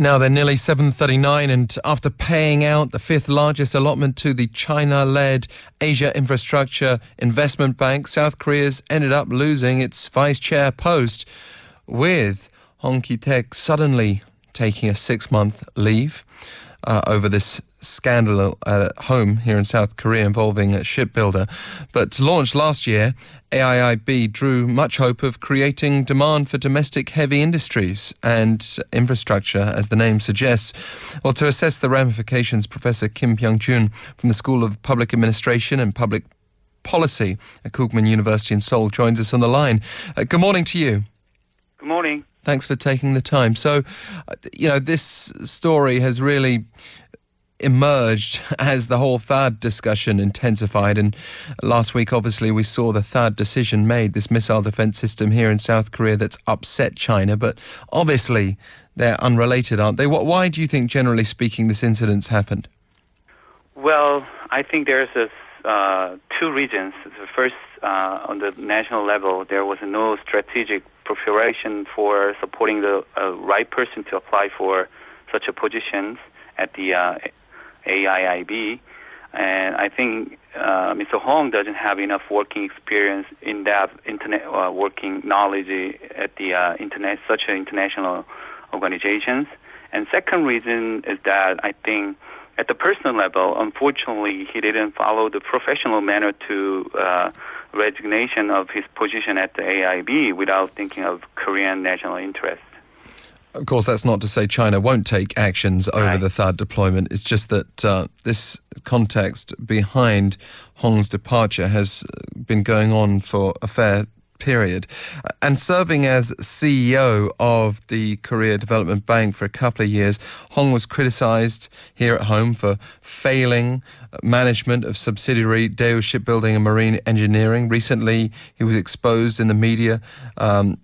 Now they're nearly 7:39 and after paying out the fifth largest allotment to the China-led Asia Infrastructure Investment Bank, South Korea's ended up losing its vice chair post with Hong Ki-taek suddenly taking a 6-month leave uh, over this scandal at home here in South Korea involving a shipbuilder. But launched last year, AIIB drew much hope of creating demand for domestic heavy industries and infrastructure, as the name suggests. Well, to assess the ramifications, Professor Kim Byoung Joon from the School of Public Administration and Public Policy at Kookmin University in Seoul joins us on the line. Uh, good morning to you. Good morning. Thanks for taking the time. So, uh, you know, this story has really emerged as the whole THAAD discussion intensified. And last week, obviously, we saw the THAAD decision made, this missile defense system here in South Korea that's upset China. But obviously, they're unrelated, aren't they? Why do you think, generally speaking, this incident's happened? Well, I think there's a, uh, two reasons. The first, uh, on the national level, there was no strategic preparation for supporting the uh, right person to apply for such a position at the uh, AIIB. And I think uh, Mr. Hong doesn't have enough working experience in that internet uh, working knowledge at the uh, internet, such an international organizations. And second reason is that I think at the personal level, unfortunately, he didn't follow the professional manner to uh, resignation of his position at the AIB without thinking of Korean national interest. Of course, that's not to say China won't take actions over right. the THAAD deployment. It's just that uh, this context behind Hong's departure has been going on for a fair period. And serving as CEO of the Korea Development Bank for a couple of years, Hong was criticized here at home for failing management of subsidiary Daewoo Shipbuilding and Marine Engineering. Recently, he was exposed in the media um,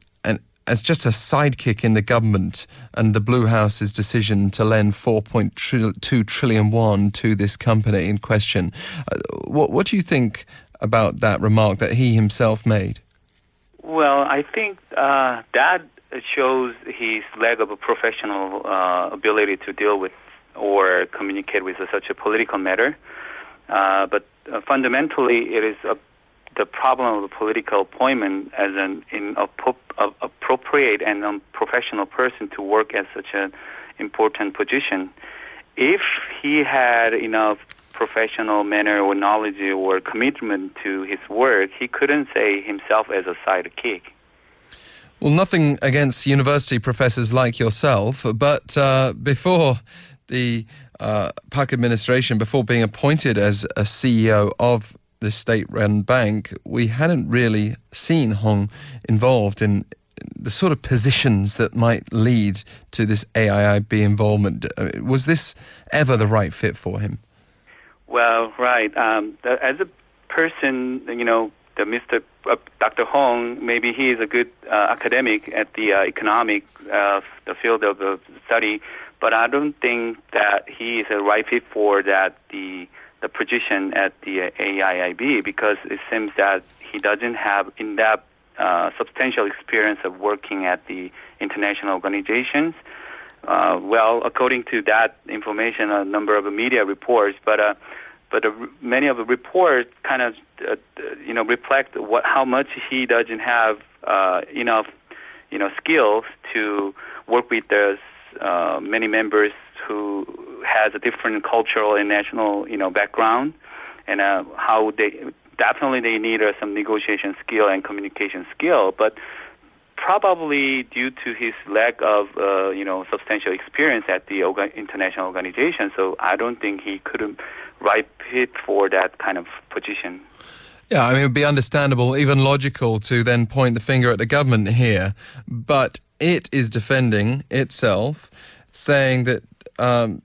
as just a sidekick in the government and the Blue House's decision to lend 4.2 trillion won to this company in question. Uh, what, what do you think about that remark that he himself made? Well, I think uh, that shows his lack of a professional uh, ability to deal with or communicate with such a political matter. Uh, but uh, fundamentally, it is a the problem of the political appointment as an in appropriate and unprofessional person to work at such an important position. If he had enough professional manner or knowledge or commitment to his work, he couldn't say himself as a sidekick. Well, nothing against university professors like yourself, but uh, before the uh, Park administration, before being appointed as a CEO of the state-run bank, we hadn't really seen Hong involved in the sort of positions that might lead to this AIIB involvement. Uh, was this ever the right fit for him? Well, right. Um, the, as a person, you know, the Mr. Uh, Dr. Hong, maybe he is a good uh, academic at the uh, economic, uh, the field of the study, but I don't think that he is a right fit for that the the position at the AIIB because it seems that he doesn't have in that uh, substantial experience of working at the international organizations. Uh, well, according to that information, a number of media reports, but uh, but uh, many of the reports kind of uh, you know reflect what how much he doesn't have uh, enough you know skills to work with the many members who has a different cultural and national, you know, background, and uh, how they definitely they need uh, some negotiation skill and communication skill, but probably due to his lack of uh, you know substantial experience at the international organization. So I don't think he could right it for that kind of position. Yeah, I mean, it would be understandable, even logical, to then point the finger at the government here, but it is defending itself, saying that um,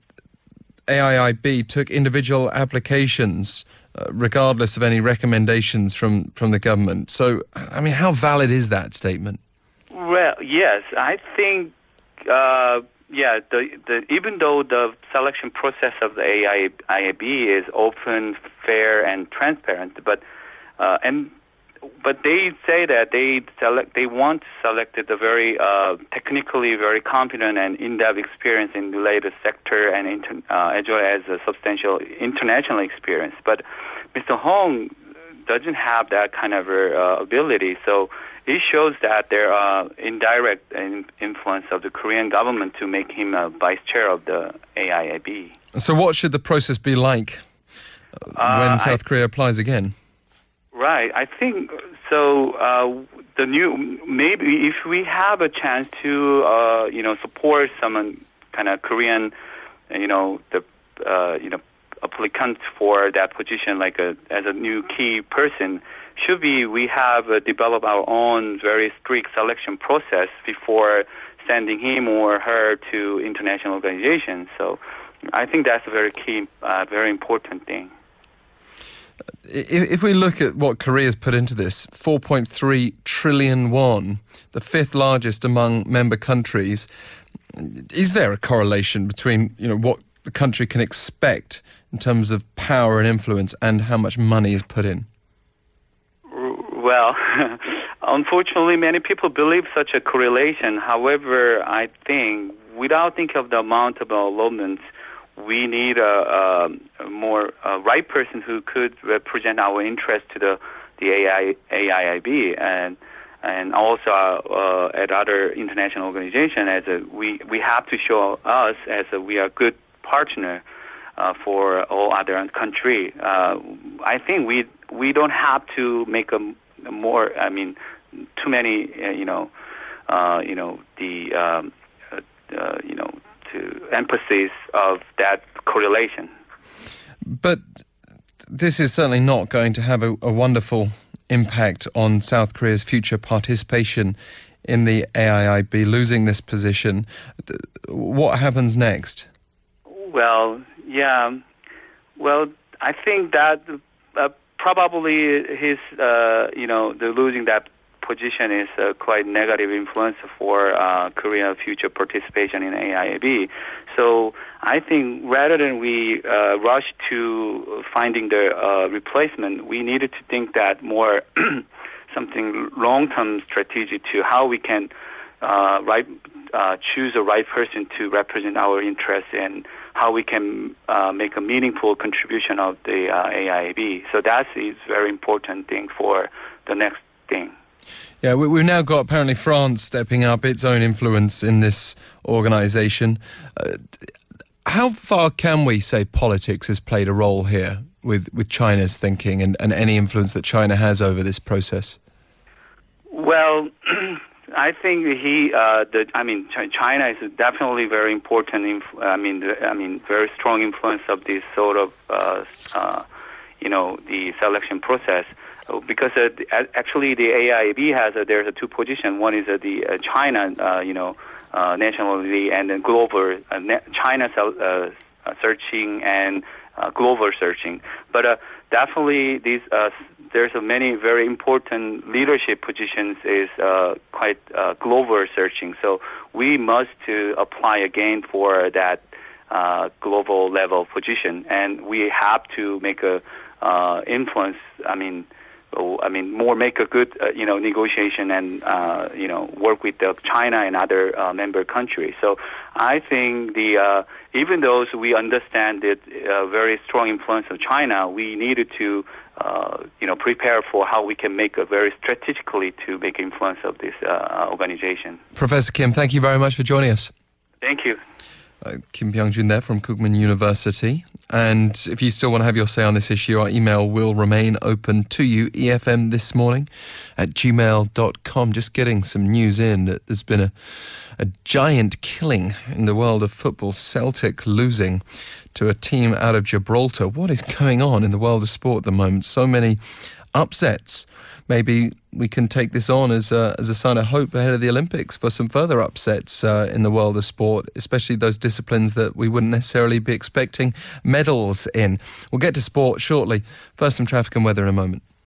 AIIB took individual applications. Uh, regardless of any recommendations from, from the government. So, I mean, how valid is that statement? Well, yes, I think, uh, yeah, the, the, even though the selection process of the AIIB is open, fair, and transparent, but uh, and but they say that they select they want selected select the very uh, technically very competent and in-depth experience in the latest sector and inter, uh, as well as a substantial international experience. But Mr. Hong doesn't have that kind of uh, ability, so it shows that there are indirect influence of the Korean government to make him a vice chair of the AIIB. So, what should the process be like uh, when South I, Korea applies again? Right. I think so. Uh, the new maybe if we have a chance to uh, you know support some kind of Korean, you know the uh, you know applicant for that position like a as a new key person should be we have uh, developed our own very strict selection process before sending him or her to international organizations. So I think that's a very key, uh, very important thing if we look at what Korea's put into this, 4.3 trillion won, the fifth largest among member countries, is there a correlation between you know what the country can expect in terms of power and influence and how much money is put in? Well, unfortunately, many people believe such a correlation. However, I think without thinking of the amount of allotments, we need a, a more a right person who could represent our interest to the the AI, AIIB and and also uh, at other international organizations as a, we we have to show us as a, we are good partner uh, for all other country. Uh, I think we we don't have to make a, a more I mean too many uh, you know uh, you know the um, uh, you know to emphasis of that correlation. But this is certainly not going to have a, a wonderful impact on South Korea's future participation in the AIIB, losing this position. What happens next? Well, yeah. Well, I think that uh, probably his, uh, you know, the losing that position is a quite negative influence for uh, Korea's future participation in AIIB. So I think rather than we uh, rush to finding the uh, replacement, we needed to think that more something long-term strategy to how we can uh, right, uh, choose the right person to represent our interests and how we can uh, make a meaningful contribution of the uh, AIIB. So that is a very important thing for the next thing. Yeah, we, have now got apparently France stepping up its own influence in this organisation. Uh, how far can we say politics has played a role here with, with China's thinking and, and any influence that China has over this process? Well, I think he, uh, the, I mean, China is definitely very important. Inf- I mean, the, I mean, very strong influence of this sort of, uh, uh, you know, the selection process because uh, actually the AIIB has uh, there's a two position. One is uh, the uh, China, uh, you know, uh, nationally and then global China searching and global searching. But definitely these uh, there's a many very important leadership positions is uh, quite uh, global searching. So we must to apply again for that global level position, and we have to make a influence. I mean I mean, more make a good, uh, you know, negotiation and, uh, you know, work with the China and other uh, member countries. So I think the, uh, even though we understand the uh, very strong influence of China, we needed to, uh, you know, prepare for how we can make a very strategically to make influence of this organization. Professor Kim, thank you very much for joining us. Thank you. Uh, Kim Byoung Joon there from Kookmin University. And if you still want to have your say on this issue, our email will remain open to you, EFM this morning at gmail.com. Just getting some news in that there's been a, a giant killing in the world of football. Celtic losing to a team out of Gibraltar. What is going on in the world of sport at the moment? So many upsets. Maybe we can take this on as a, as a sign of hope ahead of the Olympics for some further upsets uh, in the world of sport, especially those disciplines that we wouldn't necessarily be expecting medals in. We'll get to sport shortly. First, some traffic and weather in a moment.